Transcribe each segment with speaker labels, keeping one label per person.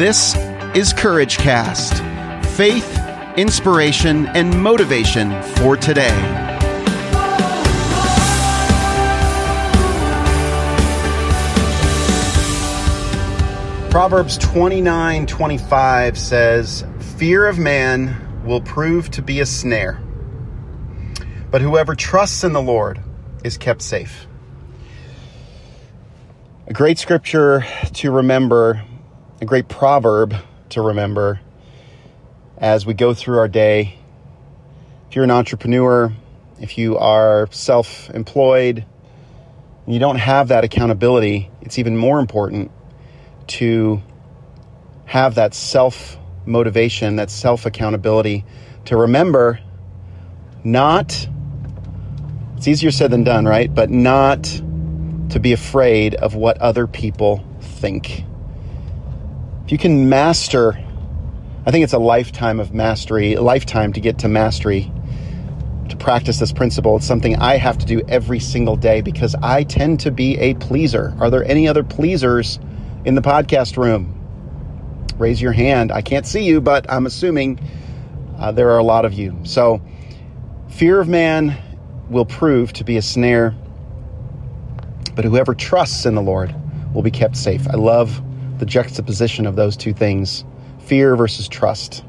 Speaker 1: This is Courage Cast faith, inspiration, and motivation for today. Proverbs 29 25 says, Fear of man will prove to be a snare, but whoever trusts in the Lord is kept safe. A great scripture to remember, a great proverb to remember as we go through our day. If you're an entrepreneur, if you are self employed, and you don't have that accountability, it's even more important to have that self motivation, that self accountability to remember not, it's easier said than done, right? But not to be afraid of what other people think. If you can master, I think it's a lifetime of mastery, a lifetime to get to mastery, to practice this principle. It's something I have to do every single day because I tend to be a pleaser. Are there any other pleasers in the podcast room? Raise your hand. I can't see you, but I'm assuming uh, there are a lot of you. So, fear of man will prove to be a snare, but whoever trusts in the Lord will be kept safe. I love the juxtaposition of those two things fear versus trust.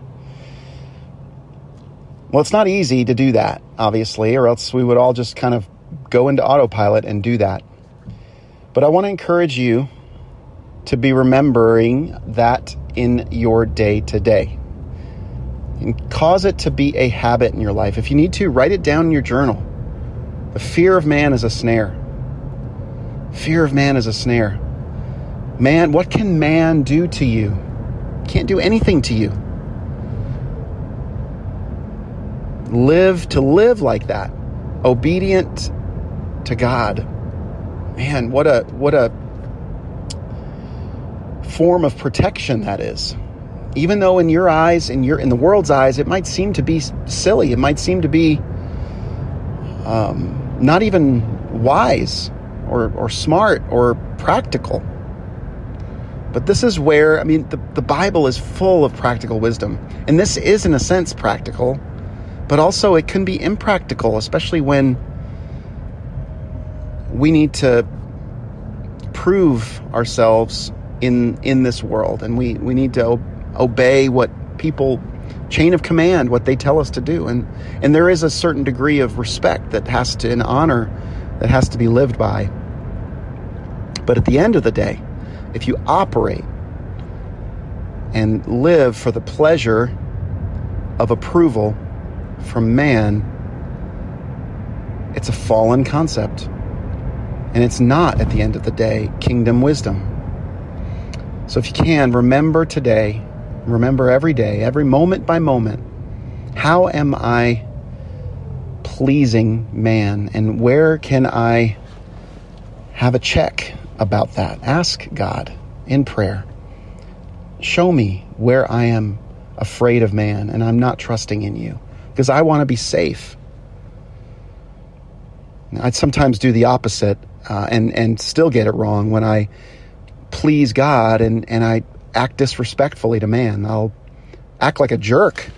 Speaker 1: Well, it's not easy to do that, obviously, or else we would all just kind of go into autopilot and do that. But I want to encourage you to be remembering that in your day to day. And cause it to be a habit in your life. If you need to, write it down in your journal. The fear of man is a snare. Fear of man is a snare. Man, what can man do to you? Can't do anything to you. Live to live like that, obedient to God. Man, what a what a form of protection that is. Even though in your eyes, in your in the world's eyes, it might seem to be silly. It might seem to be um, not even wise or, or smart or practical. But this is where, I mean, the, the Bible is full of practical wisdom. And this is, in a sense, practical, but also it can be impractical, especially when we need to prove ourselves in in this world. And we we need to obey what people chain of command what they tell us to do. And and there is a certain degree of respect that has to and honor that has to be lived by. But at the end of the day if you operate and live for the pleasure of approval from man it's a fallen concept. And it's not at the end of the day kingdom wisdom. So if you can, remember today, remember every day, every moment by moment, how am I pleasing man? And where can I have a check about that? Ask God in prayer. Show me where I am afraid of man and I'm not trusting in you because I want to be safe. I'd sometimes do the opposite uh, and and still get it wrong when I please God and, and I act disrespectfully to man. I'll act like a jerk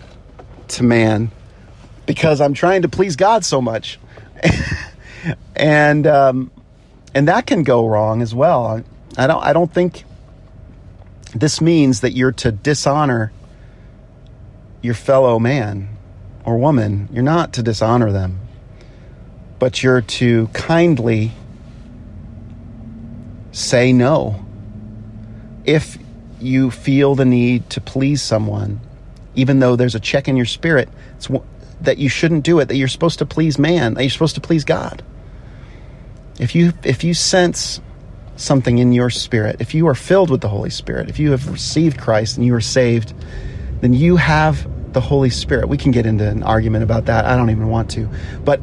Speaker 1: to man because I'm trying to please God so much. and um, and that can go wrong as well. I don't I don't think this means that you're to dishonor your fellow man or woman. You're not to dishonor them. But you're to kindly say no if you feel the need to please someone, even though there's a check in your spirit that you shouldn't do it, that you're supposed to please man, that you're supposed to please God. If you if you sense something in your spirit, if you are filled with the Holy Spirit, if you have received Christ and you are saved, then you have the Holy Spirit. We can get into an argument about that. I don't even want to. But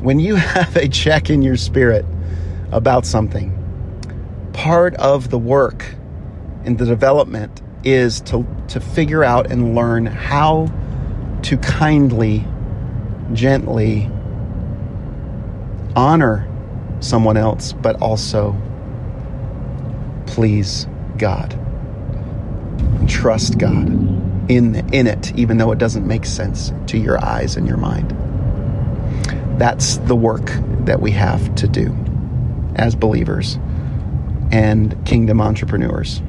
Speaker 1: when you have a check in your spirit about something, part of the work in the development is to, to figure out and learn how to kindly, gently honor someone else, but also please God. trust God in, in it, even though it doesn't make sense to your eyes and your mind. That's the work that we have to do as believers and kingdom entrepreneurs.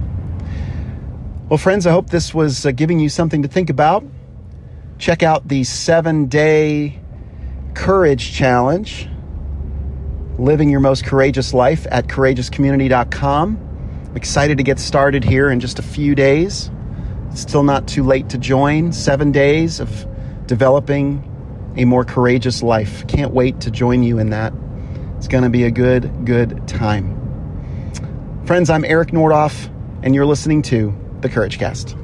Speaker 1: Well, friends, I hope this was uh, giving you something to think about. Check out the seven day courage challenge, living your most courageous life at courageouscommunity.com. I'm excited to get started here in just a few days. It's still not too late to join. Seven days of developing a more courageous life. Can't wait to join you in that. It's going to be a good, good time. Friends, I'm Eric Nordoff, and you're listening to The Courage Cast.